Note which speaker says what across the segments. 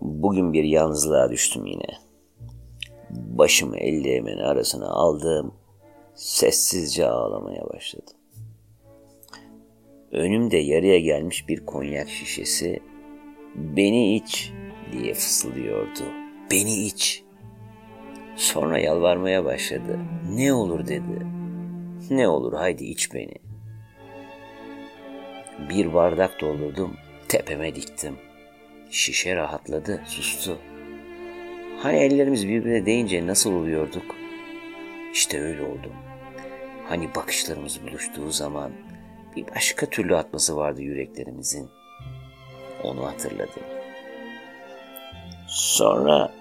Speaker 1: Bugün bir yalnızlığa düştüm yine. Başımı ellerimin arasına aldım. Sessizce ağlamaya başladım. Önümde yarıya gelmiş bir konyak şişesi beni iç diye fısıldıyordu. Beni iç. Sonra yalvarmaya başladı. Ne olur dedi. Ne olur haydi iç beni. Bir bardak doldurdum, tepeme diktim. Şişe rahatladı, sustu. Hani ellerimiz birbirine değince nasıl oluyorduk? İşte öyle oldu. Hani bakışlarımız buluştuğu zaman bir başka türlü atması vardı yüreklerimizin. Onu hatırladım. Sonra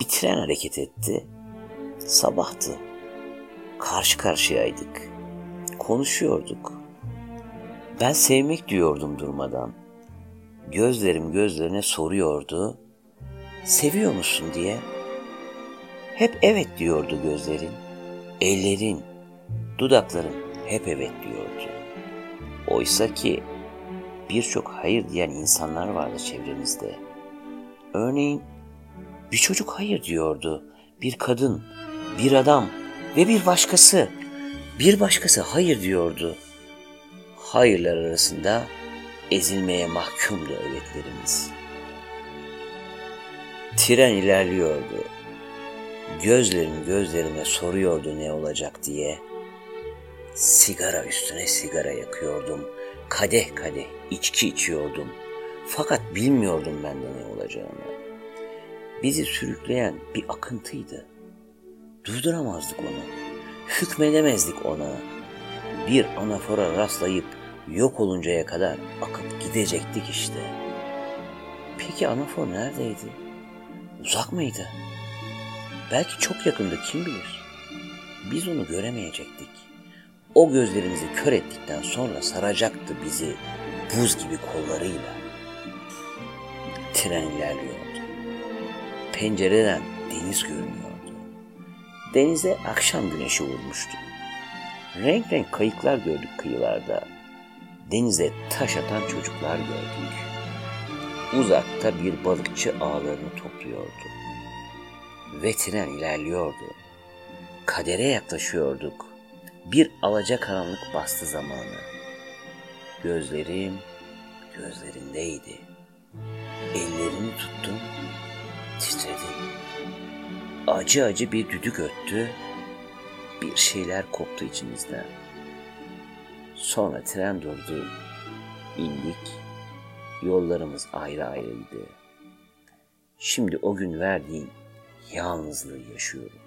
Speaker 1: bir tren hareket etti. Sabahtı. Karşı karşıyaydık. Konuşuyorduk. Ben sevmek diyordum durmadan. Gözlerim gözlerine soruyordu. Seviyor musun diye. Hep evet diyordu gözlerin. Ellerin, dudakların hep evet diyordu. Oysa ki birçok hayır diyen insanlar vardı çevremizde. Örneğin bir çocuk hayır diyordu. Bir kadın, bir adam ve bir başkası. Bir başkası hayır diyordu. Hayırlar arasında ezilmeye mahkumdu öğretlerimiz. Tren ilerliyordu. Gözlerim gözlerime soruyordu ne olacak diye. Sigara üstüne sigara yakıyordum. Kadeh kadeh içki içiyordum. Fakat bilmiyordum bende ne olacağını. Bizi sürükleyen bir akıntıydı. Durduramazdık onu. Hükmedemezdik ona. Bir anafora rastlayıp yok oluncaya kadar akıp gidecektik işte. Peki anafor neredeydi? Uzak mıydı? Belki çok yakındı kim bilir. Biz onu göremeyecektik. O gözlerimizi kör ettikten sonra saracaktı bizi buz gibi kollarıyla. Tren ilerliyordu. Pencereden deniz görünüyordu. Denize akşam güneşi vurmuştu. Renk renk kayıklar gördük kıyılarda. Denize taş atan çocuklar gördük. Uzakta bir balıkçı ağlarını topluyordu. Ve tren ilerliyordu. Kadere yaklaşıyorduk. Bir alaca karanlık bastı zamanı. Gözlerim gözlerindeydi. Ellerini tuttum, titredim. Acı acı bir düdük öttü. Bir şeyler koptu içimizden. Sonra tren durdu. İndik. Yollarımız ayrı ayrıydı. Şimdi o gün verdiğin yalnızlığı yaşıyorum.